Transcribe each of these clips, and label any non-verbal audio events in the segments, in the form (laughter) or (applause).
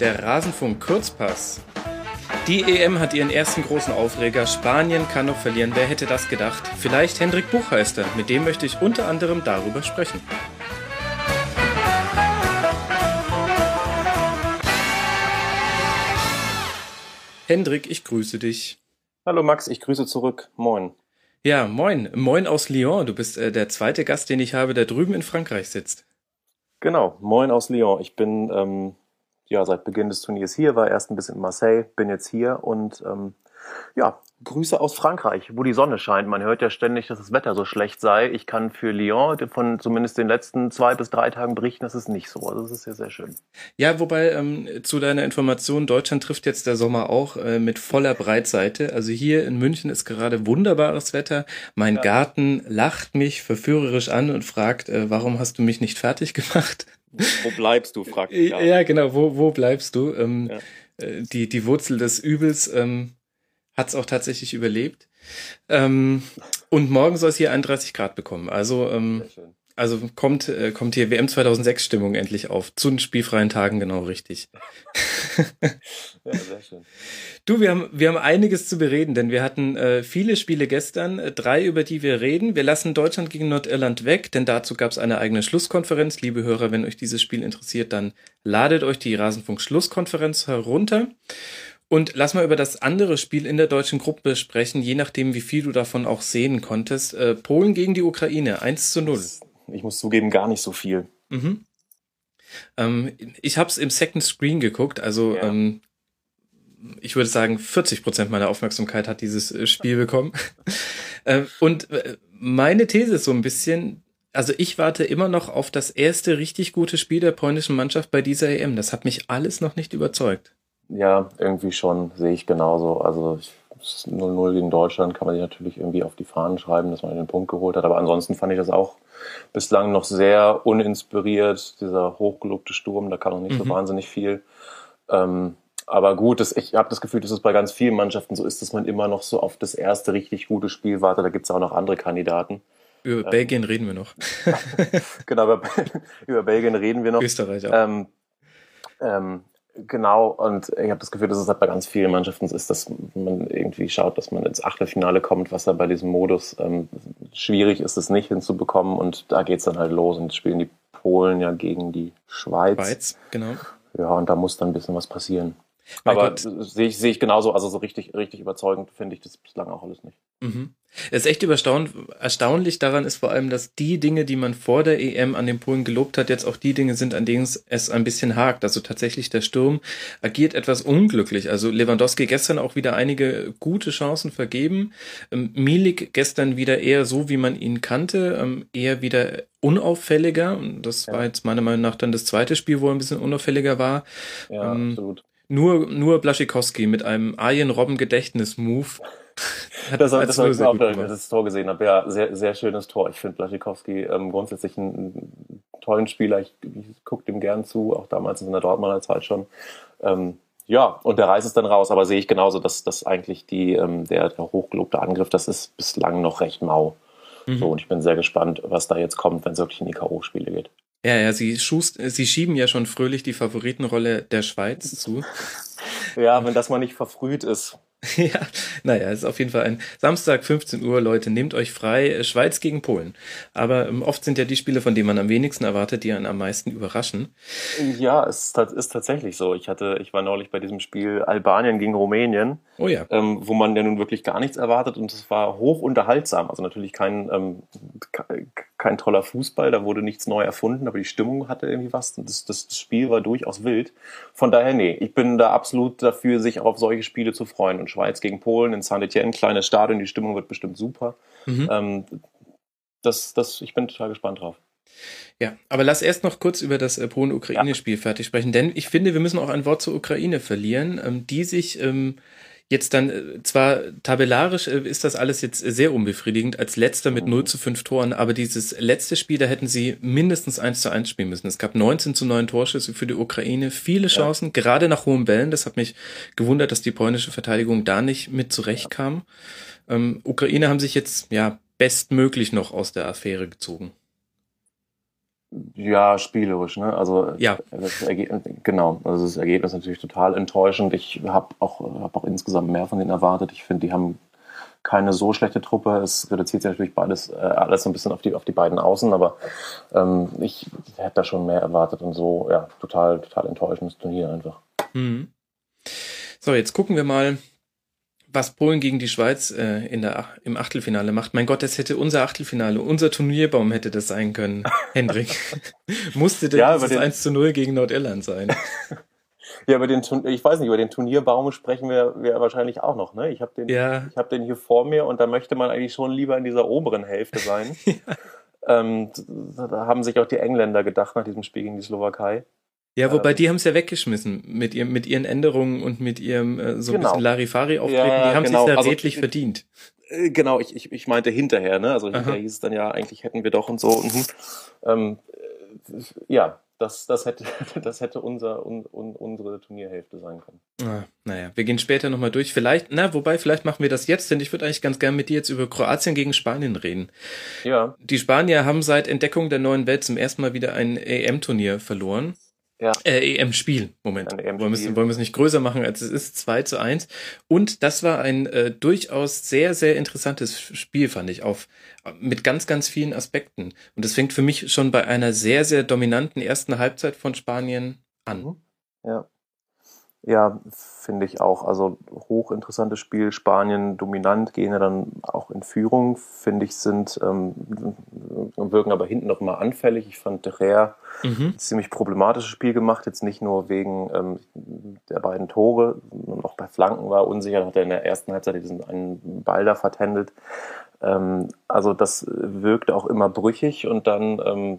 der Rasenfunk Kurzpass. Die EM hat ihren ersten großen Aufreger. Spanien kann noch verlieren. Wer hätte das gedacht? Vielleicht Hendrik Buchheister. Mit dem möchte ich unter anderem darüber sprechen. Hendrik, ich grüße dich. Hallo Max, ich grüße zurück. Moin. Ja, moin. Moin aus Lyon. Du bist äh, der zweite Gast, den ich habe, der drüben in Frankreich sitzt. Genau, moin aus Lyon. Ich bin ähm, ja seit Beginn des Turniers hier, war erst ein bisschen in Marseille, bin jetzt hier und ähm, ja, Grüße aus Frankreich, wo die Sonne scheint. Man hört ja ständig, dass das Wetter so schlecht sei. Ich kann für Lyon von zumindest den letzten zwei bis drei Tagen berichten, das ist nicht so. Also das ist ja sehr schön. Ja, wobei ähm, zu deiner Information, Deutschland trifft jetzt der Sommer auch äh, mit voller Breitseite. Also hier in München ist gerade wunderbares Wetter. Mein ja. Garten lacht mich verführerisch an und fragt, äh, warum hast du mich nicht fertig gemacht? Wo bleibst du, fragt Ja, ja genau, wo, wo bleibst du? Ähm, ja. Äh, die, die Wurzel des Übels ähm, hat es auch tatsächlich überlebt. Ähm, und morgen soll es hier 31 Grad bekommen. Also, ähm, also kommt, äh, kommt hier WM 2006 Stimmung endlich auf. Zu den spielfreien Tagen genau richtig. (laughs) ja, sehr schön. Du, wir haben, wir haben einiges zu bereden, denn wir hatten äh, viele Spiele gestern, äh, drei, über die wir reden. Wir lassen Deutschland gegen Nordirland weg, denn dazu gab es eine eigene Schlusskonferenz. Liebe Hörer, wenn euch dieses Spiel interessiert, dann ladet euch die Rasenfunk Schlusskonferenz herunter. Und lass mal über das andere Spiel in der deutschen Gruppe sprechen, je nachdem, wie viel du davon auch sehen konntest. Äh, Polen gegen die Ukraine, 1 zu 0. Ich muss zugeben, gar nicht so viel. Mhm. Ähm, ich habe es im Second Screen geguckt, also ja. ähm, ich würde sagen, 40 Prozent meiner Aufmerksamkeit hat dieses äh, Spiel bekommen. (laughs) äh, und äh, meine These ist so ein bisschen, also ich warte immer noch auf das erste richtig gute Spiel der polnischen Mannschaft bei dieser EM. Das hat mich alles noch nicht überzeugt. Ja, irgendwie schon, sehe ich genauso. Also 0-0 gegen Deutschland kann man sich natürlich irgendwie auf die Fahnen schreiben, dass man den Punkt geholt hat. Aber ansonsten fand ich das auch bislang noch sehr uninspiriert. Dieser hochgelobte Sturm, da kam noch nicht mhm. so wahnsinnig viel. Ähm, aber gut, das, ich habe das Gefühl, dass es bei ganz vielen Mannschaften so ist, dass man immer noch so auf das erste richtig gute Spiel wartet. Da gibt es auch noch andere Kandidaten. Über ähm, Belgien reden wir noch. (laughs) genau, über, (laughs) über, Belgien reden wir noch. Österreich auch. Ähm, ähm, Genau, und ich habe das Gefühl, dass es halt bei ganz vielen Mannschaften ist, dass man irgendwie schaut, dass man ins Achtelfinale kommt, was da bei diesem Modus ähm, schwierig ist, es nicht hinzubekommen. Und da geht's dann halt los und spielen die Polen ja gegen die Schweiz. Schweiz, genau. Ja, und da muss dann ein bisschen was passieren. Aber sehe ich, sehe ich genauso, also so richtig, richtig überzeugend finde ich das bislang auch alles nicht. Mhm. Es ist echt erstaunlich daran ist vor allem, dass die Dinge, die man vor der EM an den Polen gelobt hat, jetzt auch die Dinge sind, an denen es ein bisschen hakt. Also tatsächlich der Sturm agiert etwas unglücklich. Also Lewandowski gestern auch wieder einige gute Chancen vergeben. Ähm, Milik gestern wieder eher so, wie man ihn kannte, ähm, eher wieder unauffälliger. Und das war jetzt meiner Meinung nach dann das zweite Spiel, wo er ein bisschen unauffälliger war. Ja, ähm, absolut. Nur, nur Blaschikowski mit einem Arjen Robben Gedächtnis-Move (laughs) hat das, das, das, auch, das Tor gesehen habe. Ja, sehr, sehr schönes Tor. Ich finde Blaschikowski ähm, grundsätzlich einen, einen, tollen Spieler. Ich, ich gucke dem gern zu, auch damals in der Dortmunder Zeit schon. Ähm, ja, und der Reis ist dann raus, aber sehe ich genauso, dass, dass eigentlich die, ähm, der, der hochgelobte Angriff, das ist bislang noch recht mau. Mhm. So, und ich bin sehr gespannt, was da jetzt kommt, wenn es wirklich in die K.O.-Spiele geht. Ja, ja, sie, schust, sie schieben ja schon fröhlich die Favoritenrolle der Schweiz (laughs) zu. ja, wenn das mal nicht verfrüht ist. (laughs) ja, naja, ist auf jeden Fall ein Samstag, 15 Uhr, Leute, nehmt euch frei, Schweiz gegen Polen. Aber ähm, oft sind ja die Spiele, von denen man am wenigsten erwartet, die einen am meisten überraschen. Ja, es ist tatsächlich so. Ich hatte, ich war neulich bei diesem Spiel Albanien gegen Rumänien, oh ja. ähm, wo man ja nun wirklich gar nichts erwartet und es war hoch unterhaltsam. Also natürlich kein, ähm, kein toller Fußball, da wurde nichts neu erfunden, aber die Stimmung hatte irgendwie was. Das, das, das Spiel war durchaus wild. Von daher, nee, ich bin da absolut dafür, sich auch auf solche Spiele zu freuen. Und Schweiz gegen Polen in Saint-Etienne, kleines Stadion, die Stimmung wird bestimmt super. Mhm. Ähm, das, das, ich bin total gespannt drauf. Ja, aber lass erst noch kurz über das äh, Polen-Ukraine-Spiel ja. fertig sprechen, denn ich finde, wir müssen auch ein Wort zur Ukraine verlieren, ähm, die sich ähm, Jetzt dann, äh, zwar tabellarisch äh, ist das alles jetzt sehr unbefriedigend, als letzter mit 0 zu 5 Toren, aber dieses letzte Spiel, da hätten sie mindestens 1 zu 1 spielen müssen. Es gab 19 zu 9 Torschüsse für die Ukraine, viele Chancen, ja. gerade nach hohen Bällen. Das hat mich gewundert, dass die polnische Verteidigung da nicht mit zurechtkam. Ähm, Ukraine haben sich jetzt, ja, bestmöglich noch aus der Affäre gezogen. Ja, spielerisch, ne? Also ja. das Ergebnis, genau, also das Ergebnis ist natürlich total enttäuschend. Ich habe auch, hab auch insgesamt mehr von denen erwartet. Ich finde, die haben keine so schlechte Truppe. Es reduziert sich natürlich beides, äh, alles so ein bisschen auf die, auf die beiden Außen, aber ähm, ich hätte da schon mehr erwartet und so, ja, total, total enttäuschendes Turnier einfach. Mhm. So, jetzt gucken wir mal, was Polen gegen die Schweiz äh, in der, im Achtelfinale macht. Mein Gott, das hätte unser Achtelfinale, unser Turnierbaum hätte das sein können, (laughs) Hendrik. (laughs) Musste denn ja, das 1 zu 0 gegen Nordirland sein? (laughs) ja, über den, ich weiß nicht, über den Turnierbaum sprechen wir, wir wahrscheinlich auch noch. Ne? Ich habe den, ja. ich hab den hier vor mir und da möchte man eigentlich schon lieber in dieser oberen Hälfte sein. ja. ähm, da haben sich auch die Engländer gedacht nach diesem Spiel gegen die Slowakei. Ja, wobei ähm, die haben es ja weggeschmissen mit, ihrem, mit ihren Änderungen und mit ihrem äh, so ein genau. bisschen Larifari-Auftreten. Ja, die haben genau. sich ja also, redlich verdient. Äh, genau, ich, ich, ich meinte hinterher, ne? Also hinterher hieß es dann ja, eigentlich hätten wir doch und so. Und, ähm, äh, ja, das, das hätte, (laughs) das hätte unser, un, un, unsere Turnierhälfte sein können. Ah, naja, wir gehen später nochmal durch. Vielleicht, na, wobei, vielleicht machen wir das jetzt, denn ich würde eigentlich ganz gern mit dir jetzt über Kroatien gegen Spanien reden. Ja. Die Spanier haben seit Entdeckung der neuen Welt zum ersten Mal wieder ein EM-Turnier verloren. Ja. Äh, EM-Spiel, Moment. EM wollen, wir, wollen wir es nicht größer machen, als es ist, 2 zu 1. Und das war ein äh, durchaus sehr, sehr interessantes Spiel, fand ich, auf, mit ganz, ganz vielen Aspekten. Und das fängt für mich schon bei einer sehr, sehr dominanten ersten Halbzeit von Spanien an. Mhm. Ja. Ja, finde ich auch. Also hochinteressantes Spiel. Spanien dominant, gehen ja dann auch in Führung, finde ich, sind ähm, wirken aber hinten noch immer anfällig. Ich fand De Gea mhm. ein ziemlich problematisches Spiel gemacht, jetzt nicht nur wegen ähm, der beiden Tore, sondern auch bei Flanken war unsicher, hat er in der ersten Halbzeit diesen einen Ball da vertändelt. Ähm, also das wirkte auch immer brüchig und dann ähm,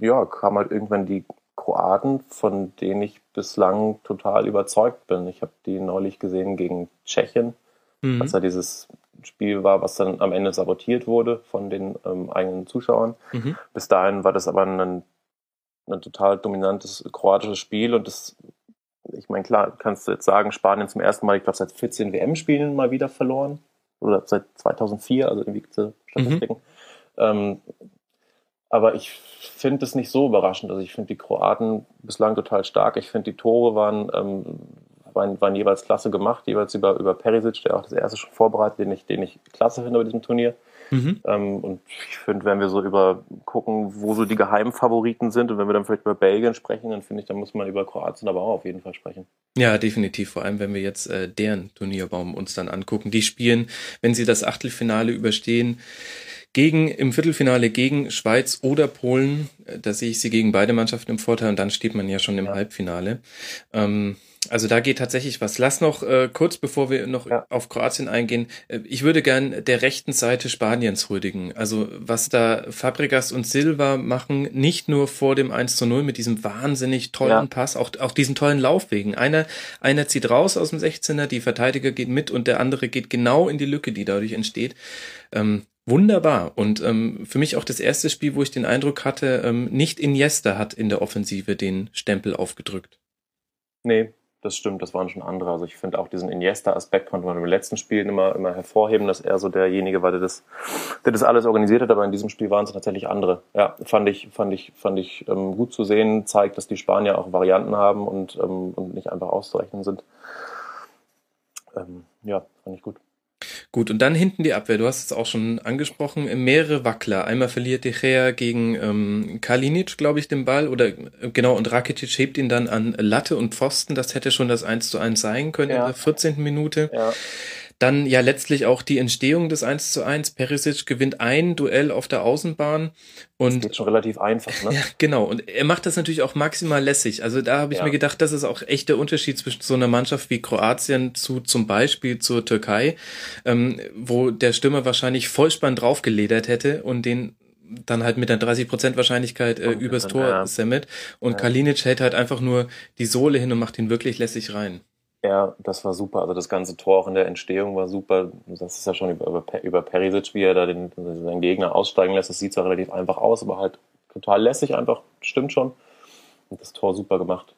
ja, kam halt irgendwann die Kroaten, von denen ich bislang total überzeugt bin. Ich habe die neulich gesehen gegen Tschechien, mhm. als da dieses Spiel war, was dann am Ende sabotiert wurde von den ähm, eigenen Zuschauern. Mhm. Bis dahin war das aber ein, ein total dominantes kroatisches Spiel und das, ich meine, klar, kannst du jetzt sagen, Spanien zum ersten Mal, ich glaube, seit 14 WM-Spielen mal wieder verloren. Oder seit 2004, also irgendwie Statistiken. Mhm. Ähm, aber ich finde es nicht so überraschend. Also ich finde die Kroaten bislang total stark. Ich finde die Tore waren, ähm, waren, waren jeweils klasse gemacht, jeweils über, über Perisic, der auch das erste schon vorbereitet, den ich, den ich klasse finde bei diesem Turnier. Mhm. Ähm, und ich finde, wenn wir so über gucken, wo so die Geheimfavoriten sind und wenn wir dann vielleicht über Belgien sprechen, dann finde ich, dann muss man über Kroatien aber auch auf jeden Fall sprechen. Ja, definitiv. Vor allem, wenn wir jetzt äh, deren Turnierbaum uns dann angucken. Die spielen, wenn sie das Achtelfinale überstehen, gegen im Viertelfinale gegen Schweiz oder Polen. Da sehe ich sie gegen beide Mannschaften im Vorteil und dann steht man ja schon im ja. Halbfinale. Ähm, also da geht tatsächlich was. Lass noch äh, kurz, bevor wir noch ja. auf Kroatien eingehen, äh, ich würde gern der rechten Seite Spaniens rüdigen. Also was da Fabregas und Silva machen, nicht nur vor dem 1 zu 0 mit diesem wahnsinnig tollen ja. Pass, auch, auch diesen tollen Laufwegen. Einer, einer zieht raus aus dem 16er, die Verteidiger geht mit und der andere geht genau in die Lücke, die dadurch entsteht. Ähm, wunderbar. Und ähm, für mich auch das erste Spiel, wo ich den Eindruck hatte, ähm, nicht Iniesta hat in der Offensive den Stempel aufgedrückt. Nee, das stimmt, das waren schon andere. Also ich finde auch diesen Iniesta-Aspekt konnte man im letzten Spiel immer, immer hervorheben, dass er so derjenige war, der das, der das alles organisiert hat, aber in diesem Spiel waren es tatsächlich andere. Ja, fand ich, fand ich, fand ich ähm, gut zu sehen, zeigt, dass die Spanier auch Varianten haben und, ähm, und nicht einfach auszurechnen sind. Ähm, ja, fand ich gut. Gut, und dann hinten die Abwehr. Du hast es auch schon angesprochen. Mehrere Wackler. Einmal verliert De Gea gegen ähm, Kalinic, glaube ich, den Ball. Oder äh, genau, und Rakitic hebt ihn dann an Latte und Pfosten. Das hätte schon das 1 zu 1 sein können ja. in der 14. Minute. Ja. Dann ja letztlich auch die Entstehung des 1 zu 1. Perisic gewinnt ein Duell auf der Außenbahn. Und, das geht schon relativ einfach, ne? (laughs) Ja, genau. Und er macht das natürlich auch maximal lässig. Also da habe ich ja. mir gedacht, das ist auch echt der Unterschied zwischen so einer Mannschaft wie Kroatien zu zum Beispiel zur Türkei, ähm, wo der Stürmer wahrscheinlich Vollspann draufgeledert hätte und den dann halt mit einer 30% Wahrscheinlichkeit äh, übers Tor ja. sammelt. Und ja. Kalinic hält halt einfach nur die Sohle hin und macht ihn wirklich lässig rein. Ja, das war super. Also das ganze Tor auch in der Entstehung war super. Das ist ja schon über, über, über Perisic, wie er da den, seinen Gegner aussteigen lässt. Das sieht zwar relativ einfach aus, aber halt total lässig einfach. Stimmt schon. Und das Tor super gemacht.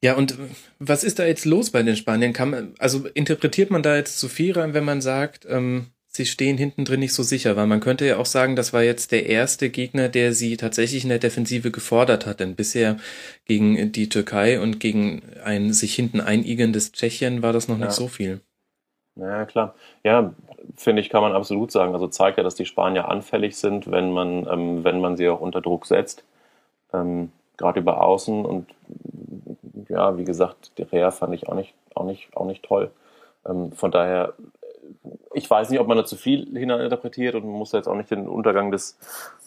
Ja, und was ist da jetzt los bei den Spaniern? Kann man, also interpretiert man da jetzt zu viel rein, wenn man sagt, ähm, sie stehen hinten drin nicht so sicher, weil man könnte ja auch sagen, das war jetzt der erste Gegner, der sie tatsächlich in der Defensive gefordert hat, denn bisher gegen die Türkei und gegen ein sich hinten einigendes Tschechien war das noch ja. nicht so viel. Ja, klar. Ja, finde ich, kann man absolut sagen. Also zeigt ja, dass die Spanier anfällig sind, wenn man, ähm, wenn man sie auch unter Druck setzt. Ähm, Gerade über Außen und ja, wie gesagt, die Rea fand ich auch nicht, auch nicht, auch nicht toll. Ähm, von daher, ich weiß nicht, ob man da zu viel hineininterpretiert und man muss da jetzt auch nicht den Untergang des,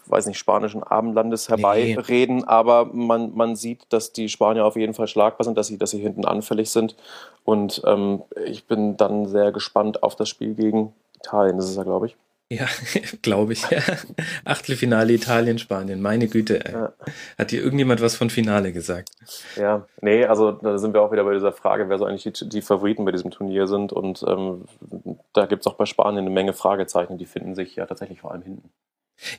weiß nicht, spanischen Abendlandes herbeireden, nee. aber man, man sieht, dass die Spanier auf jeden Fall schlagbar sind, dass sie, dass sie hinten anfällig sind. Und ähm, ich bin dann sehr gespannt auf das Spiel gegen Italien, das ist ja, glaube ich. Ja, (laughs) glaube ich. Ja. (laughs) Achtelfinale Italien, Spanien. Meine Güte. Ja. Hat dir irgendjemand was von Finale gesagt? Ja, nee, also da sind wir auch wieder bei dieser Frage, wer so eigentlich die, die Favoriten bei diesem Turnier sind. Und ähm, da gibt es auch bei Spanien eine Menge Fragezeichen, die finden sich ja tatsächlich vor allem hinten.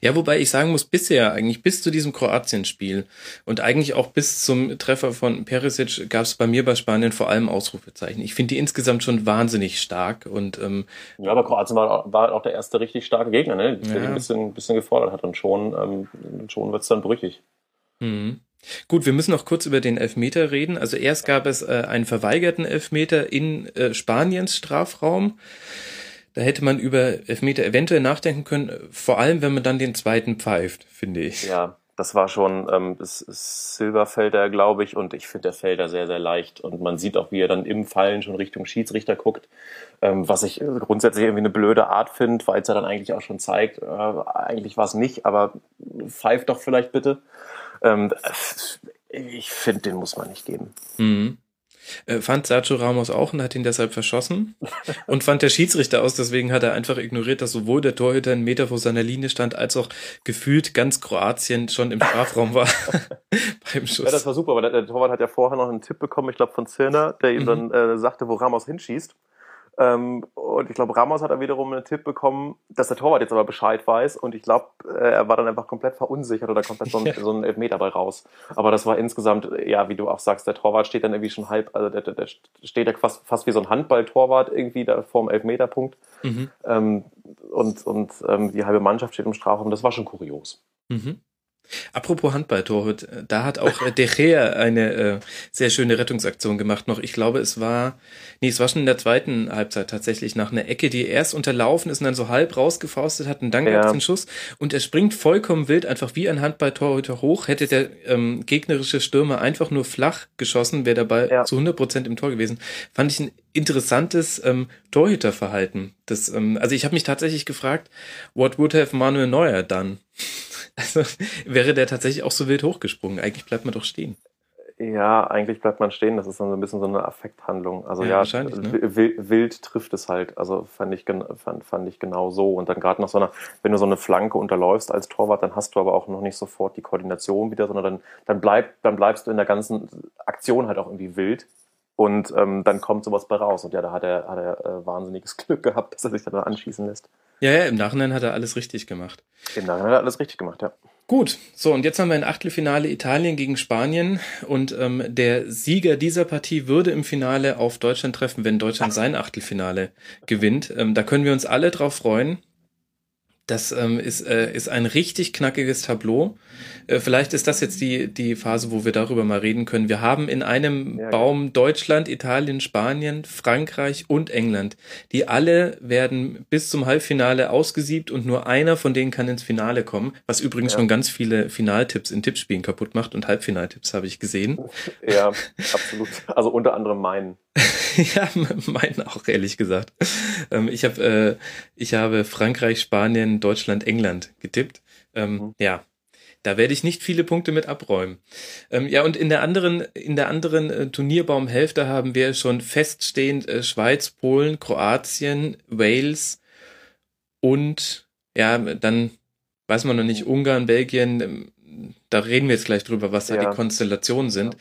Ja, wobei ich sagen muss, bisher eigentlich bis zu diesem Kroatien-Spiel und eigentlich auch bis zum Treffer von Perisic gab es bei mir bei Spanien vor allem Ausrufezeichen. Ich finde die insgesamt schon wahnsinnig stark und ähm, ja, aber Kroatien war, war auch der erste richtig starke Gegner, ne? Der ja. ein bisschen, bisschen gefordert hat und schon ähm, schon wird's dann brüchig. Mhm. Gut, wir müssen noch kurz über den Elfmeter reden. Also erst gab es äh, einen verweigerten Elfmeter in äh, Spaniens Strafraum. Da hätte man über Elfmeter eventuell nachdenken können, vor allem wenn man dann den zweiten pfeift, finde ich. Ja, das war schon ähm, das Silberfelder, glaube ich, und ich finde der Felder sehr, sehr leicht. Und man sieht auch, wie er dann im Fallen schon Richtung Schiedsrichter guckt, ähm, was ich grundsätzlich irgendwie eine blöde Art finde, weil es ja dann eigentlich auch schon zeigt, äh, eigentlich war es nicht, aber pfeift doch vielleicht bitte. Ähm, ich finde, den muss man nicht geben. Mhm. Äh, fand Sergio Ramos auch und hat ihn deshalb verschossen. (laughs) und fand der Schiedsrichter aus, deswegen hat er einfach ignoriert, dass sowohl der Torhüter einen Meter vor seiner Linie stand, als auch gefühlt ganz Kroatien schon im Strafraum war (laughs) beim Schuss. Ja, das war super, weil der, der Torwart hat ja vorher noch einen Tipp bekommen, ich glaube von Zirner, der ihm mhm. dann äh, sagte, wo Ramos hinschießt. Ähm, und ich glaube, Ramos hat dann wiederum einen Tipp bekommen, dass der Torwart jetzt aber Bescheid weiß. Und ich glaube, äh, er war dann einfach komplett verunsichert oder komplett so ein, so ein Elfmeter bei raus. Aber das war insgesamt, ja, wie du auch sagst, der Torwart steht dann irgendwie schon halb, also der, der, der steht ja fast, fast wie so ein Handballtorwart irgendwie da vorm Elfmeterpunkt. Mhm. Ähm, und und ähm, die halbe Mannschaft steht im Strafraum. Das war schon kurios. Mhm. Apropos Handballtorhut, da hat auch äh, De Gea eine äh, sehr schöne Rettungsaktion gemacht noch. Ich glaube, es war, nee, es war schon in der zweiten Halbzeit tatsächlich nach einer Ecke, die erst unterlaufen ist und dann so halb rausgefaustet hat und dann ja. gab es den Schuss und er springt vollkommen wild, einfach wie ein Handballtorhüter hoch. Hätte der ähm, gegnerische Stürmer einfach nur flach geschossen, wäre dabei ja. zu 100 Prozent im Tor gewesen. Fand ich ein interessantes ähm, Torhüterverhalten. Das, ähm, also ich habe mich tatsächlich gefragt, what would have Manuel Neuer done? Also wäre der tatsächlich auch so wild hochgesprungen. Eigentlich bleibt man doch stehen. Ja, eigentlich bleibt man stehen. Das ist dann so ein bisschen so eine Affekthandlung. Also ja, ja ne? wild, trifft es halt. Also fand ich, fand, fand ich genau so. Und dann gerade noch so eine, wenn du so eine Flanke unterläufst als Torwart, dann hast du aber auch noch nicht sofort die Koordination wieder, sondern dann, dann, bleib, dann bleibst du in der ganzen Aktion halt auch irgendwie wild. Und ähm, dann kommt sowas bei raus. Und ja, da hat er, hat er äh, wahnsinniges (laughs) Glück gehabt, dass er sich dann anschießen lässt. Ja, ja, im Nachhinein hat er alles richtig gemacht. Im Nachhinein hat er alles richtig gemacht, ja. Gut, so und jetzt haben wir ein Achtelfinale Italien gegen Spanien und ähm, der Sieger dieser Partie würde im Finale auf Deutschland treffen, wenn Deutschland sein Achtelfinale gewinnt. Ähm, da können wir uns alle drauf freuen. Das ähm, ist, äh, ist ein richtig knackiges Tableau. Äh, vielleicht ist das jetzt die, die Phase, wo wir darüber mal reden können. Wir haben in einem ja, Baum ja. Deutschland, Italien, Spanien, Frankreich und England. Die alle werden bis zum Halbfinale ausgesiebt und nur einer von denen kann ins Finale kommen, was übrigens ja. schon ganz viele Finaltipps in Tippspielen kaputt macht und Halbfinaltipps habe ich gesehen. Ja, absolut. Also unter anderem meinen. (laughs) ja, meinen auch, ehrlich gesagt. Ähm, ich, hab, äh, ich habe Frankreich, Spanien, Deutschland, England getippt. Ähm, mhm. Ja, da werde ich nicht viele Punkte mit abräumen. Ähm, ja, und in der anderen, in der anderen äh, Turnierbaumhälfte haben wir schon feststehend äh, Schweiz, Polen, Kroatien, Wales und ja, dann weiß man noch nicht, Ungarn, Belgien, ähm, da reden wir jetzt gleich drüber, was da ja. die Konstellationen sind. Ja.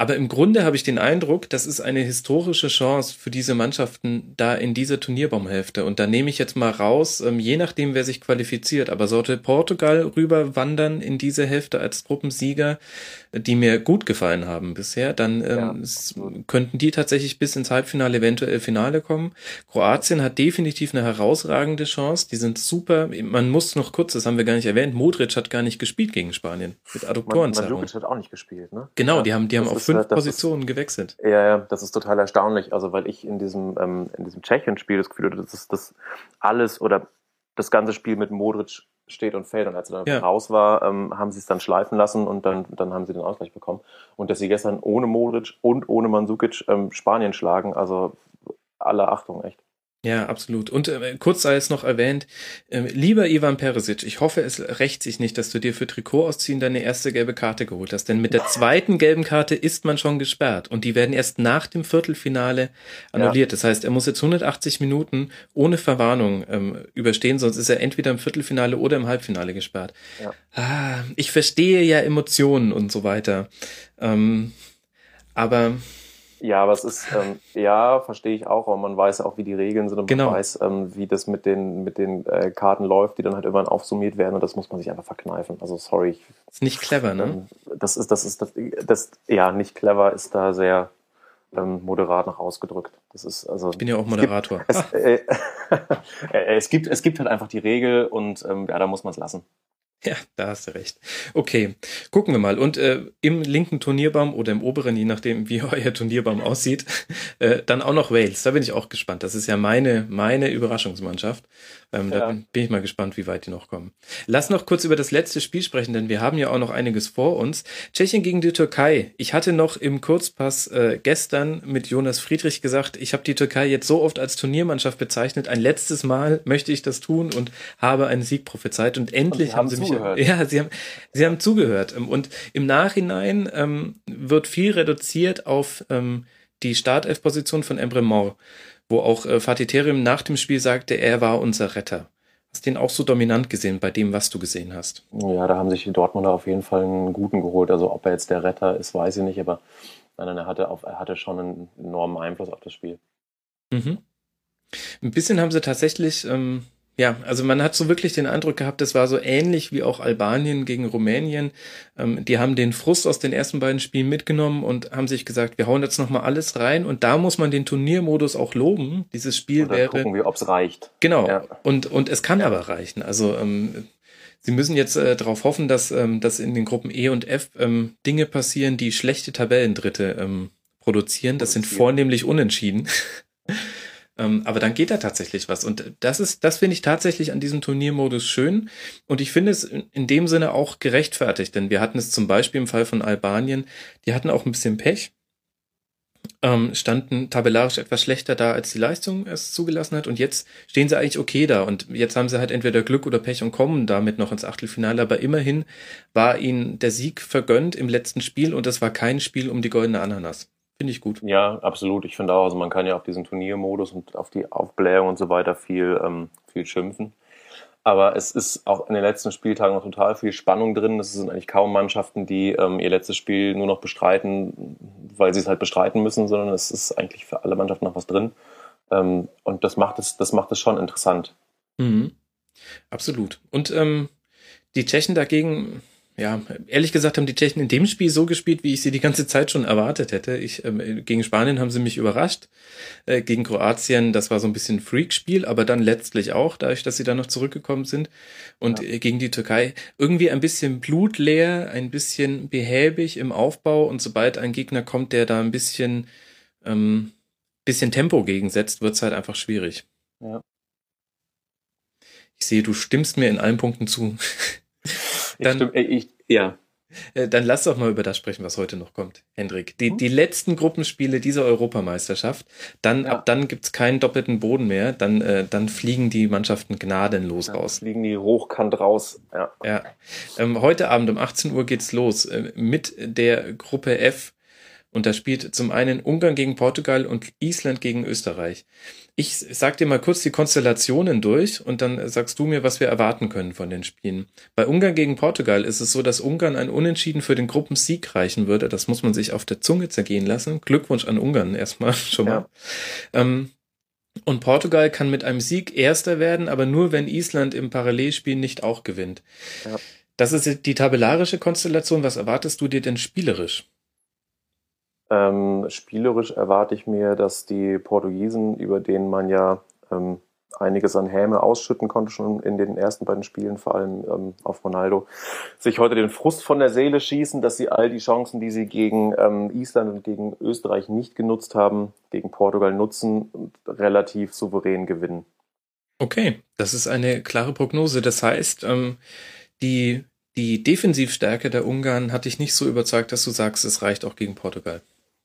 Aber im Grunde habe ich den Eindruck, das ist eine historische Chance für diese Mannschaften da in dieser Turnierbaumhälfte. Und da nehme ich jetzt mal raus, ähm, je nachdem, wer sich qualifiziert. Aber sollte Portugal rüberwandern in diese Hälfte als Gruppensieger, die mir gut gefallen haben bisher, dann ähm, ja. könnten die tatsächlich bis ins Halbfinale, eventuell Finale kommen. Kroatien hat definitiv eine herausragende Chance. Die sind super. Man muss noch kurz, das haben wir gar nicht erwähnt, Modric hat gar nicht gespielt gegen Spanien mit Adduktorenzerrung. Mandzukic hat auch nicht gespielt, ne? Genau, ja, die haben, die haben auf fünf Positionen ist, gewechselt. Ja, ja, das ist total erstaunlich. Also, weil ich in diesem, ähm, in diesem Tschechien-Spiel das Gefühl hatte, dass das, das alles oder das ganze Spiel mit Modric steht und fällt. Und als er dann ja. raus war, ähm, haben sie es dann schleifen lassen und dann, dann haben sie den Ausgleich bekommen. Und dass sie gestern ohne Modric und ohne Mandzukic ähm, Spanien schlagen, also alle Achtung, echt. Ja, absolut. Und äh, kurz sei es noch erwähnt, äh, lieber Ivan Peresic, ich hoffe, es rächt sich nicht, dass du dir für Trikot ausziehen deine erste gelbe Karte geholt hast. Denn mit der zweiten gelben Karte ist man schon gesperrt und die werden erst nach dem Viertelfinale annulliert. Ja. Das heißt, er muss jetzt 180 Minuten ohne Verwarnung ähm, überstehen, sonst ist er entweder im Viertelfinale oder im Halbfinale gesperrt. Ja. Ah, ich verstehe ja Emotionen und so weiter. Ähm, aber ja, aber es ist, ähm, ja, verstehe ich auch, aber man weiß auch, wie die Regeln sind und genau. man weiß, ähm, wie das mit den, mit den äh, Karten läuft, die dann halt irgendwann aufsummiert werden und das muss man sich einfach verkneifen. Also sorry. Ich, ist nicht clever, ne? Ähm, das ist, das ist, das, das, ja, nicht clever ist da sehr ähm, moderat noch ausgedrückt. Das ist, also. Ich bin ja auch Moderator. Es, (laughs) äh, äh, es gibt, es gibt halt einfach die Regel und ähm, ja, da muss man es lassen. Ja, da hast du recht. Okay, gucken wir mal. Und äh, im linken Turnierbaum oder im oberen, je nachdem, wie (laughs) euer Turnierbaum aussieht, äh, dann auch noch Wales. Da bin ich auch gespannt. Das ist ja meine, meine Überraschungsmannschaft. Ähm, ja. Da bin ich mal gespannt, wie weit die noch kommen. Lass noch kurz über das letzte Spiel sprechen, denn wir haben ja auch noch einiges vor uns. Tschechien gegen die Türkei. Ich hatte noch im Kurzpass äh, gestern mit Jonas Friedrich gesagt, ich habe die Türkei jetzt so oft als Turniermannschaft bezeichnet. Ein letztes Mal möchte ich das tun und habe einen Sieg prophezeit. Und endlich und haben sie mich. Zugehört. (laughs) Ja, sie haben, sie haben zugehört. Und im Nachhinein ähm, wird viel reduziert auf ähm, die Startelf-Position von Embre Mor wo auch äh, Fatih Terim nach dem Spiel sagte, er war unser Retter. Hast du den auch so dominant gesehen bei dem, was du gesehen hast? Ja, da haben sich die Dortmunder auf jeden Fall einen guten geholt. Also ob er jetzt der Retter ist, weiß ich nicht, aber nein, nein, er hatte, auf, er hatte schon einen enormen Einfluss auf das Spiel. Mhm. Ein bisschen haben sie tatsächlich ähm, ja, also man hat so wirklich den Eindruck gehabt, das war so ähnlich wie auch Albanien gegen Rumänien. Ähm, die haben den Frust aus den ersten beiden Spielen mitgenommen und haben sich gesagt, wir hauen jetzt nochmal alles rein. Und da muss man den Turniermodus auch loben. Dieses Spiel Oder wäre. gucken wir, ob es reicht. Genau. Ja. Und, und es kann aber reichen. Also ähm, Sie müssen jetzt äh, darauf hoffen, dass, ähm, dass in den Gruppen E und F ähm, Dinge passieren, die schlechte Tabellendritte ähm, produzieren. Das sind vornehmlich Unentschieden. Ähm, aber dann geht da tatsächlich was. Und das ist, das finde ich tatsächlich an diesem Turniermodus schön. Und ich finde es in dem Sinne auch gerechtfertigt, denn wir hatten es zum Beispiel im Fall von Albanien, die hatten auch ein bisschen Pech. Ähm, standen tabellarisch etwas schlechter da, als die Leistung es zugelassen hat. Und jetzt stehen sie eigentlich okay da. Und jetzt haben sie halt entweder Glück oder Pech und kommen damit noch ins Achtelfinale. Aber immerhin war ihnen der Sieg vergönnt im letzten Spiel und das war kein Spiel um die goldene Ananas. Finde ich gut. Ja, absolut. Ich finde auch, also man kann ja auf diesen Turniermodus und auf die Aufblähung und so weiter viel, ähm, viel schimpfen. Aber es ist auch in den letzten Spieltagen noch total viel Spannung drin. Es sind eigentlich kaum Mannschaften, die ähm, ihr letztes Spiel nur noch bestreiten, weil sie es halt bestreiten müssen, sondern es ist eigentlich für alle Mannschaften noch was drin. Ähm, und das macht es, das macht es schon interessant. Mhm. Absolut. Und ähm, die Tschechen dagegen, ja, ehrlich gesagt haben die Tschechen in dem Spiel so gespielt, wie ich sie die ganze Zeit schon erwartet hätte. Ich, ähm, gegen Spanien haben sie mich überrascht. Äh, gegen Kroatien, das war so ein bisschen Freak-Spiel, aber dann letztlich auch, dadurch, dass sie dann noch zurückgekommen sind. Und ja. Äh, gegen die Türkei irgendwie ein bisschen blutleer, ein bisschen behäbig im Aufbau. Und sobald ein Gegner kommt, der da ein bisschen, ähm, bisschen Tempo gegensetzt, wird's halt einfach schwierig. Ja. Ich sehe, du stimmst mir in allen Punkten zu. (laughs) dann, stimme, ich, ja. Äh, dann lass doch mal über das sprechen, was heute noch kommt, Hendrik. Die, hm? die letzten Gruppenspiele dieser Europameisterschaft, dann ja. ab dann gibt's keinen doppelten Boden mehr, dann, äh, dann fliegen die Mannschaften gnadenlos ja, raus. Fliegen die hochkant raus, ja. ja. Ähm, heute Abend um 18 Uhr geht's los äh, mit der Gruppe F Und da spielt zum einen Ungarn gegen Portugal und Island gegen Österreich. Ich sag dir mal kurz die Konstellationen durch und dann sagst du mir, was wir erwarten können von den Spielen. Bei Ungarn gegen Portugal ist es so, dass Ungarn ein Unentschieden für den Gruppensieg reichen würde. Das muss man sich auf der Zunge zergehen lassen. Glückwunsch an Ungarn erstmal (laughs) schon mal. Ja. Ähm, und Portugal kann mit einem Sieg Erster werden, aber nur wenn Island im Parallelspiel nicht auch gewinnt. Ja. Das ist die tabellarische Konstellation. Was erwartest du dir denn spielerisch? Ähm, spielerisch erwarte ich mir, dass die Portugiesen, über denen man ja ähm, einiges an Häme ausschütten konnte, schon in den ersten beiden Spielen, vor allem ähm, auf Ronaldo, sich heute den Frust von der Seele schießen, dass sie all die Chancen, die sie gegen ähm, Island und gegen Österreich nicht genutzt haben, gegen Portugal nutzen und relativ souverän gewinnen. Okay, das ist eine klare Prognose. Das heißt, ähm, die, die Defensivstärke der Ungarn hat dich nicht so überzeugt, dass du sagst, es reicht auch gegen Portugal.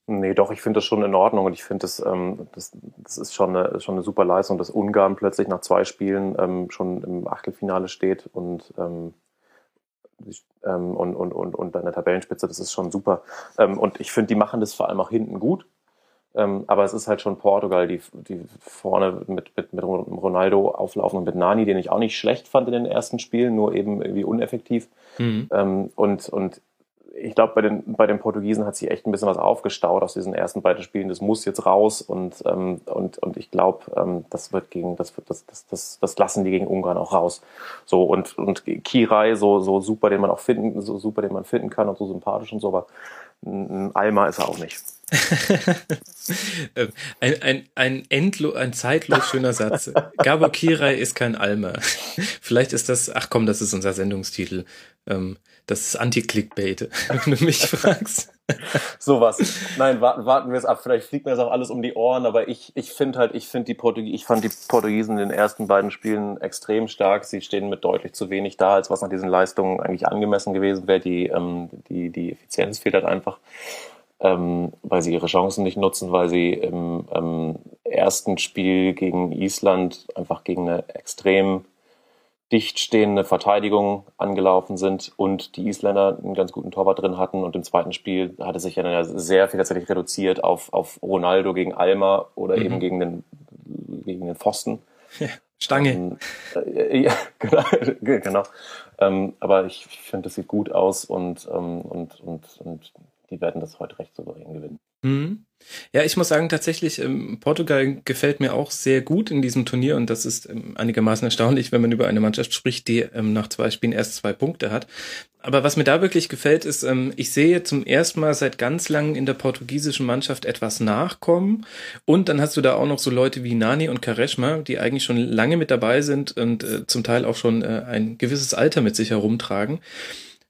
Nee, doch, ich finde das schon in Ordnung und ich finde, das, ähm, das, das ist schon eine, schon eine super Leistung, dass Ungarn plötzlich nach zwei Spielen ähm, schon im Achtelfinale steht und, ähm, ähm, und, und, und, und bei der Tabellenspitze, das ist schon super. Ähm, und ich finde, die machen das vor allem auch hinten gut. Ähm, aber es ist halt schon Portugal, die, die vorne mit, mit, mit Ronaldo auflaufen und mit Nani, den ich auch nicht schlecht fand in den ersten Spielen, nur eben irgendwie uneffektiv. Mhm. Und, und ich glaube, bei den, bei den Portugiesen hat sich echt ein bisschen was aufgestaut aus diesen ersten beiden Spielen. Das muss jetzt raus und, ähm, und, und ich glaube, ähm, das wird gegen, das wird, das, das, das, das lassen die gegen Ungarn auch raus. So, und, und Kirai, so, so super, den man auch finden, so super, den man finden kann und so sympathisch und so, aber ein Alma ist er auch nicht. (laughs) Ähm, ein, ein, ein, endlo, ein zeitlos schöner Satz. (laughs) Gabo Kirai ist kein Alma. Vielleicht ist das, ach komm, das ist unser Sendungstitel. Ähm, das ist Anti-Clickbait, (laughs) wenn du mich fragst. Sowas. Nein, warten, warten wir es ab. Vielleicht fliegt mir das auch alles um die Ohren, aber ich, ich finde halt, ich finde die Portugiesen, ich fand die Portugiesen in den ersten beiden Spielen extrem stark. Sie stehen mit deutlich zu wenig da, als was nach diesen Leistungen eigentlich angemessen gewesen wäre. Die, ähm, die, die Effizienz fehlt halt einfach. Ähm, weil sie ihre Chancen nicht nutzen, weil sie im ähm, ersten Spiel gegen Island einfach gegen eine extrem dicht stehende Verteidigung angelaufen sind und die Isländer einen ganz guten Torwart drin hatten. Und im zweiten Spiel hatte sich ja sehr viel tatsächlich reduziert auf, auf Ronaldo gegen Alma oder mhm. eben gegen den, gegen den Pfosten. Ja, Stange. Ähm, äh, ja, (laughs) genau. genau. Ähm, aber ich, ich finde, das sieht gut aus und, ähm, und, und, und die werden das heute recht souverän gewinnen. Mhm. Ja, ich muss sagen, tatsächlich, ähm, Portugal gefällt mir auch sehr gut in diesem Turnier und das ist ähm, einigermaßen erstaunlich, wenn man über eine Mannschaft spricht, die ähm, nach zwei Spielen erst zwei Punkte hat. Aber was mir da wirklich gefällt, ist, ähm, ich sehe zum ersten Mal seit ganz langem in der portugiesischen Mannschaft etwas nachkommen und dann hast du da auch noch so Leute wie Nani und Kareshma, die eigentlich schon lange mit dabei sind und äh, zum Teil auch schon äh, ein gewisses Alter mit sich herumtragen,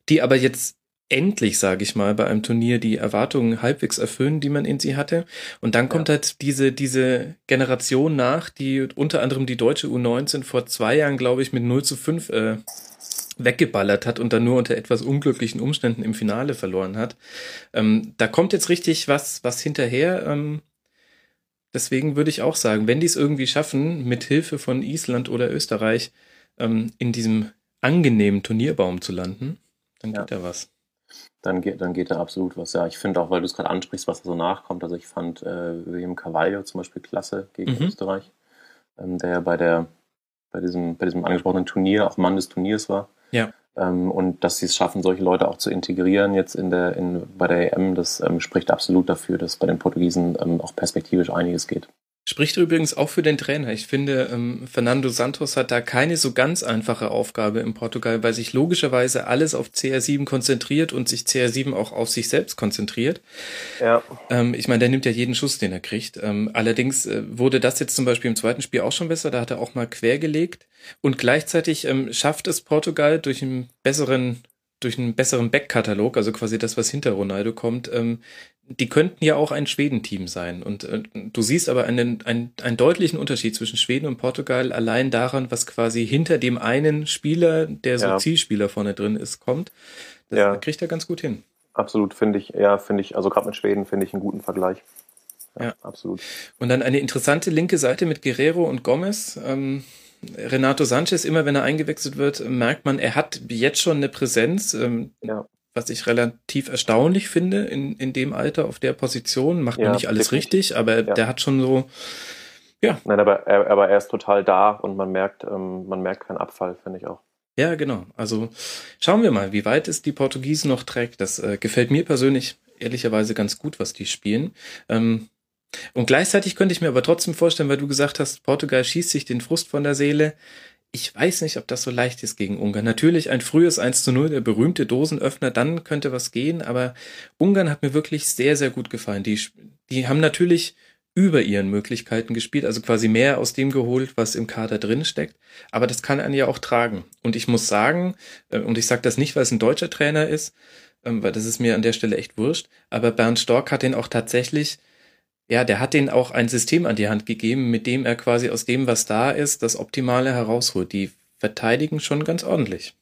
die aber jetzt endlich, sage ich mal, bei einem Turnier die Erwartungen halbwegs erfüllen, die man in sie hatte. Und dann kommt ja. halt diese, diese Generation nach, die unter anderem die deutsche U19 vor zwei Jahren, glaube ich, mit 0 zu 5 äh, weggeballert hat und dann nur unter etwas unglücklichen Umständen im Finale verloren hat. Ähm, da kommt jetzt richtig was, was hinterher. Ähm, deswegen würde ich auch sagen, wenn die es irgendwie schaffen, mit Hilfe von Island oder Österreich ähm, in diesem angenehmen Turnierbaum zu landen, dann geht ja. da was dann geht, dann geht da absolut was. Ja, ich finde auch, weil du es gerade ansprichst, was da so nachkommt. Also ich fand äh, William Carvalho zum Beispiel klasse gegen mhm. Österreich, ähm, der ja bei der bei diesem, bei diesem angesprochenen Turnier auch Mann des Turniers war. Ja. Ähm, und dass sie es schaffen, solche Leute auch zu integrieren jetzt in der, in, bei der EM, das ähm, spricht absolut dafür, dass bei den Portugiesen ähm, auch perspektivisch einiges geht. Spricht übrigens auch für den Trainer. Ich finde, ähm, Fernando Santos hat da keine so ganz einfache Aufgabe in Portugal, weil sich logischerweise alles auf CR7 konzentriert und sich CR7 auch auf sich selbst konzentriert. Ja. Ähm, ich meine, der nimmt ja jeden Schuss, den er kriegt. Ähm, allerdings äh, wurde das jetzt zum Beispiel im zweiten Spiel auch schon besser. Da hat er auch mal quergelegt. Und gleichzeitig ähm, schafft es Portugal durch einen besseren durch einen besseren Backkatalog, also quasi das, was hinter Ronaldo kommt, ähm, die könnten ja auch ein Schwedenteam sein. Und äh, du siehst aber einen, einen, einen deutlichen Unterschied zwischen Schweden und Portugal allein daran, was quasi hinter dem einen Spieler, der so ja. Zielspieler vorne drin ist, kommt. Das ja. kriegt er ganz gut hin. Absolut, finde ich, ja, finde ich, also gerade mit Schweden finde ich einen guten Vergleich. Ja, ja, absolut. Und dann eine interessante linke Seite mit Guerrero und Gomez. Ähm, Renato Sanchez, immer wenn er eingewechselt wird, merkt man, er hat jetzt schon eine Präsenz. Ähm, ja was ich relativ erstaunlich finde in, in dem Alter auf der Position. Macht ja, nicht alles richtig, aber ja. der hat schon so, ja. Nein, aber er, aber er ist total da und man merkt, ähm, man merkt keinen Abfall, finde ich auch. Ja, genau. Also schauen wir mal, wie weit es die Portugiesen noch trägt. Das äh, gefällt mir persönlich ehrlicherweise ganz gut, was die spielen. Ähm, und gleichzeitig könnte ich mir aber trotzdem vorstellen, weil du gesagt hast, Portugal schießt sich den Frust von der Seele. Ich weiß nicht, ob das so leicht ist gegen Ungarn. Natürlich ein frühes 1 zu 0, der berühmte Dosenöffner, dann könnte was gehen, aber Ungarn hat mir wirklich sehr, sehr gut gefallen. Die, die haben natürlich über ihren Möglichkeiten gespielt, also quasi mehr aus dem geholt, was im Kader drin steckt. Aber das kann einen ja auch tragen. Und ich muss sagen, äh, und ich sage das nicht, weil es ein deutscher Trainer ist, ähm, weil das ist mir an der Stelle echt wurscht, aber Bernd Stork hat den auch tatsächlich, ja, der hat den auch ein System an die Hand gegeben, mit dem er quasi aus dem, was da ist, das Optimale herausholt. Die verteidigen schon ganz ordentlich.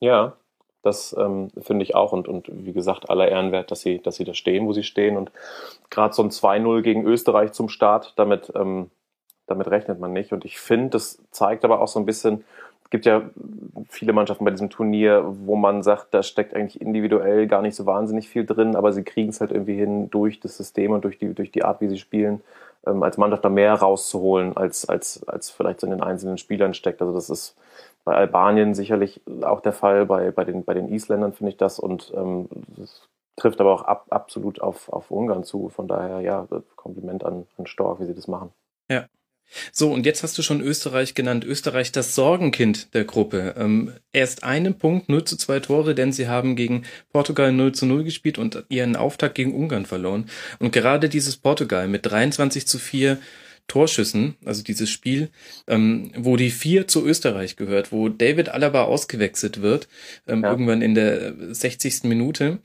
Ja, das ähm, finde ich auch und, und wie gesagt, aller Ehrenwert, dass sie, dass sie da stehen, wo sie stehen. Und gerade so ein 2-0 gegen Österreich zum Start, damit, ähm, damit rechnet man nicht. Und ich finde, das zeigt aber auch so ein bisschen, gibt ja viele Mannschaften bei diesem Turnier, wo man sagt, da steckt eigentlich individuell gar nicht so wahnsinnig viel drin, aber sie kriegen es halt irgendwie hin, durch das System und durch die, durch die Art, wie sie spielen, ähm, als Mannschaft da mehr rauszuholen, als, als, als vielleicht so in den einzelnen Spielern steckt. Also das ist bei Albanien sicherlich auch der Fall, bei, bei, den, bei den Isländern finde ich das und ähm, das trifft aber auch ab, absolut auf, auf Ungarn zu. Von daher, ja, Kompliment an, an Stork, wie sie das machen. Ja. So, und jetzt hast du schon Österreich genannt. Österreich das Sorgenkind der Gruppe. Ähm, erst einen Punkt, 0 zu 2 Tore, denn sie haben gegen Portugal 0 zu 0 gespielt und ihren Auftakt gegen Ungarn verloren. Und gerade dieses Portugal mit 23 zu 4 Torschüssen, also dieses Spiel, ähm, wo die vier zu Österreich gehört, wo David Alaba ausgewechselt wird, ähm, ja. irgendwann in der 60. Minute.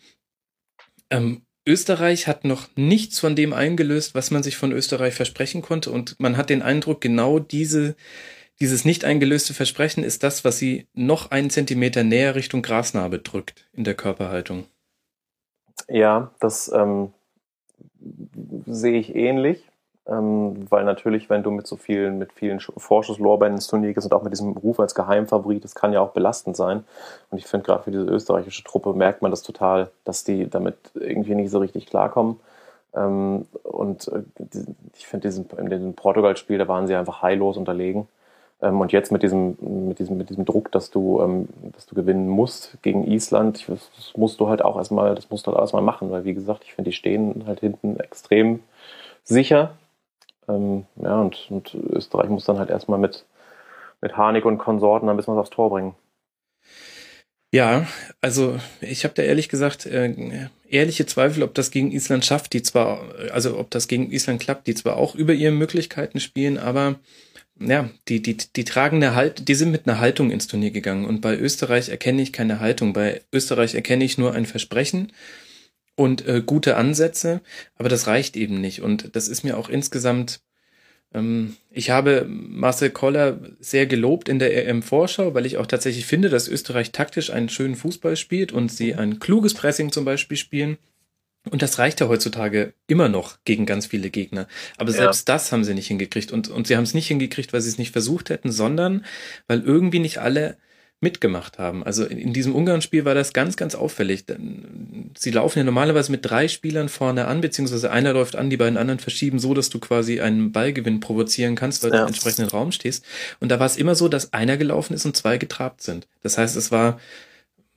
Ähm, Österreich hat noch nichts von dem eingelöst, was man sich von Österreich versprechen konnte. Und man hat den Eindruck, genau diese, dieses nicht eingelöste Versprechen ist das, was sie noch einen Zentimeter näher Richtung Grasnarbe drückt in der Körperhaltung. Ja, das ähm, sehe ich ähnlich ähm, weil natürlich, wenn du mit so vielen, mit vielen Vorschusslorbeeren ins Turnier gehst und auch mit diesem Ruf als Geheimfavorit, das kann ja auch belastend sein. Und ich finde gerade für diese österreichische Truppe merkt man das total, dass die damit irgendwie nicht so richtig klarkommen. Ähm, und äh, ich finde in diesem Portugal-Spiel, da waren sie einfach heillos unterlegen. Ähm, und jetzt mit diesem, mit diesem, mit diesem Druck, dass du, ähm, dass du gewinnen musst gegen Island, das musst du halt auch erstmal, das musst du halt erstmal machen, weil wie gesagt, ich finde, die stehen halt hinten extrem sicher ähm, ja, und, und Österreich muss dann halt erstmal mit, mit Harnik und Konsorten ein bisschen was aufs Tor bringen. Ja, also ich habe da ehrlich gesagt äh, ehrliche Zweifel, ob das gegen Island schafft, die zwar, also ob das gegen Island klappt, die zwar auch über ihre Möglichkeiten spielen, aber ja, die, die, die tragen eine Halt, die sind mit einer Haltung ins Turnier gegangen. Und bei Österreich erkenne ich keine Haltung. Bei Österreich erkenne ich nur ein Versprechen und äh, gute Ansätze, aber das reicht eben nicht. Und das ist mir auch insgesamt, ähm, ich habe Marcel Koller sehr gelobt in der EM-Vorschau, weil ich auch tatsächlich finde, dass Österreich taktisch einen schönen Fußball spielt und sie ein kluges Pressing zum Beispiel spielen. Und das reicht ja heutzutage immer noch gegen ganz viele Gegner. Aber ja. selbst das haben sie nicht hingekriegt. Und, und sie haben es nicht hingekriegt, weil sie es nicht versucht hätten, sondern weil irgendwie nicht alle mitgemacht haben. Also in diesem Ungarn-Spiel war das ganz, ganz auffällig. Sie laufen ja normalerweise mit drei Spielern vorne an, beziehungsweise einer läuft an, die beiden anderen verschieben so, dass du quasi einen Ballgewinn provozieren kannst, weil ja. du im entsprechenden Raum stehst. Und da war es immer so, dass einer gelaufen ist und zwei getrabt sind. Das heißt, es war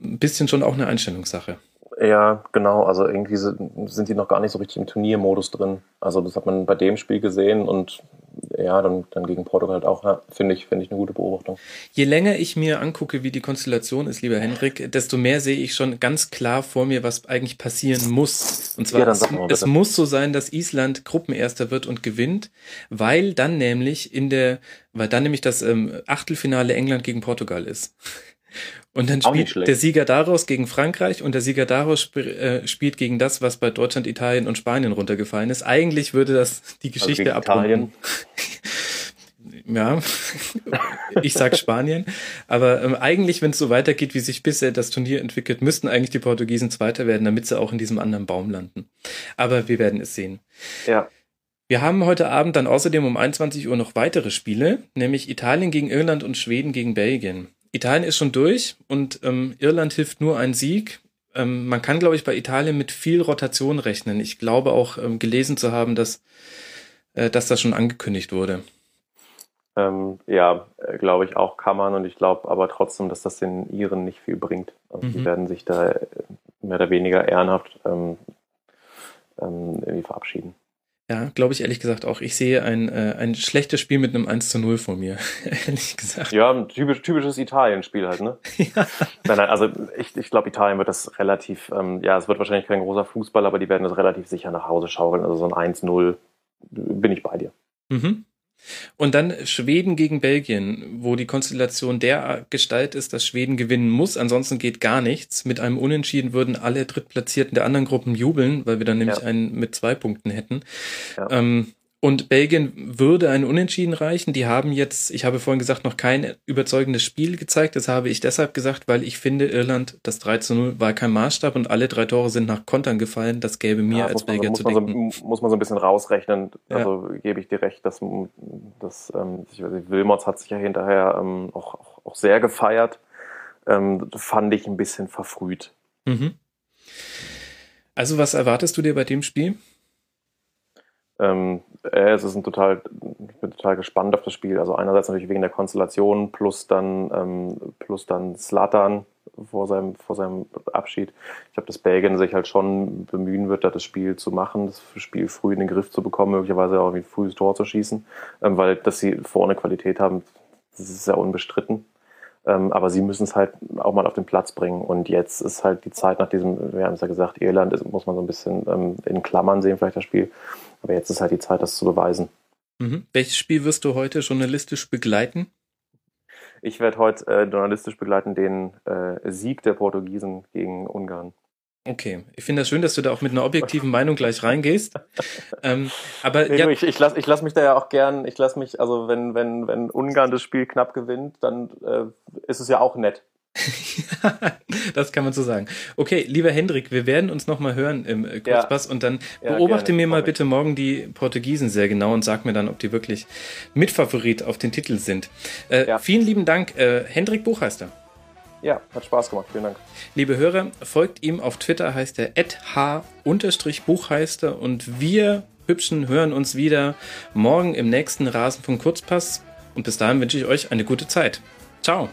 ein bisschen schon auch eine Einstellungssache. Ja, genau. Also irgendwie sind die noch gar nicht so richtig im Turniermodus drin. Also das hat man bei dem Spiel gesehen und ja, dann, dann gegen Portugal halt auch, ja, finde ich, finde ich eine gute Beobachtung. Je länger ich mir angucke, wie die Konstellation ist, lieber Hendrik, desto mehr sehe ich schon ganz klar vor mir, was eigentlich passieren muss. Und zwar, ja, es, es muss so sein, dass Island Gruppenerster wird und gewinnt, weil dann nämlich in der, weil dann nämlich das ähm, Achtelfinale England gegen Portugal ist. Und dann spielt der Sieger daraus gegen Frankreich und der Sieger daraus sp äh, spielt gegen das, was bei Deutschland, Italien und Spanien runtergefallen ist. Eigentlich würde das die also Geschichte also abrunden. (laughs) ja, ich sag Spanien. Aber ähm, eigentlich, wenn es so weitergeht, wie sich bisher das Turnier entwickelt, müssten eigentlich die Portugiesen Zweiter werden, damit sie auch in diesem anderen Baum landen. Aber wir werden es sehen. Ja. Wir haben heute Abend dann außerdem um 21 Uhr noch weitere Spiele, nämlich Italien gegen Irland und Schweden gegen Belgien. Italien ist schon durch und ähm, Irland hilft nur ein Sieg. ähm, man kann, glaube ich, bei Italien mit viel Rotation rechnen. Ich glaube auch ähm, gelesen zu haben, dass, äh, dass das schon angekündigt wurde. Ähm, ja, äh, glaube ich auch kann man und ich glaube aber trotzdem, dass das den Iren nicht viel bringt. Also mhm. Die werden sich da äh, mehr oder weniger ehrenhaft ähm, ähm, irgendwie verabschieden. Ja, glaube ich ehrlich gesagt auch. Ich sehe ein, äh, ein schlechtes Spiel mit einem 1 zu 0 vor mir, (laughs) ehrlich gesagt. Ja, ein typisch, typisches Italien-Spiel halt, ne? (laughs) ja. Nein, nein, also ich, ich glaube, Italien wird das relativ, ähm, ja, es wird wahrscheinlich kein großer Fußball, aber die werden das relativ sicher nach Hause schaukeln. Also so ein 1-0 bin ich bei dir. Mhm. Und dann Schweden gegen Belgien, wo die Konstellation der Gestalt ist, dass Schweden gewinnen muss, ansonsten geht gar nichts. Mit einem Unentschieden würden alle Drittplatzierten der anderen Gruppen jubeln, weil wir dann nämlich ja. einen mit zwei Punkten hätten. Ja. Ähm, und Belgien würde ein Unentschieden reichen. Die haben jetzt, ich habe vorhin gesagt, noch kein überzeugendes Spiel gezeigt. Das habe ich deshalb gesagt, weil ich finde, Irland, das 3 zu 0 war kein Maßstab und alle drei Tore sind nach Kontern gefallen. Das gäbe mir ja, als Belgier zu denken. So, muss man so ein bisschen rausrechnen. Also ja. gebe ich dir recht, dass, dass ähm, ich weiß nicht, Wilmots hat sich ja hinterher ähm, auch, auch, auch sehr gefeiert. Ähm, fand ich ein bisschen verfrüht. Mhm. Also was erwartest du dir bei dem Spiel? Ähm, äh, es ist ein total, ich bin total gespannt auf das Spiel. Also einerseits natürlich wegen der Konstellation plus dann ähm, plus dann Slatan vor seinem vor seinem Abschied. Ich glaube, dass Belgien sich halt schon bemühen wird, da das Spiel zu machen, das Spiel früh in den Griff zu bekommen, möglicherweise auch ein frühes Tor zu schießen, ähm, weil dass sie vorne Qualität haben, das ist sehr unbestritten. Ähm, aber sie müssen es halt auch mal auf den Platz bringen. Und jetzt ist halt die Zeit nach diesem, wir haben es ja gesagt, Irland ist, muss man so ein bisschen ähm, in Klammern sehen, vielleicht das Spiel. Aber jetzt ist halt die Zeit, das zu beweisen. Mhm. Welches Spiel wirst du heute journalistisch begleiten? Ich werde heute äh, journalistisch begleiten den äh, Sieg der Portugiesen gegen Ungarn. Okay, ich finde das schön, dass du da auch mit einer objektiven Meinung gleich reingehst. ähm, aber nee, ja, ich, ich lasse ich lass mich da ja auch gern, ich lasse mich, also wenn, wenn, wenn Ungarn das Spiel knapp gewinnt, dann äh, ist es ja auch nett. (laughs) das kann man so sagen. Okay, lieber Hendrik, wir werden uns nochmal hören im äh, Kurzpass ja. und dann beobachte gerne, mir mal bitte morgen die Portugiesen sehr genau und sag mir dann, ob die wirklich Mitfavorit auf den Titel sind. Äh, ja. Vielen lieben Dank, äh, Hendrik Buchheister. Ja, hat Spaß gemacht. Vielen Dank. Liebe Hörer, folgt ihm auf Twitter, heißt er h-buchheister und wir Hübschen hören uns wieder morgen im nächsten Rasen vom Kurzpass und bis dahin wünsche ich euch eine gute Zeit. Ciao.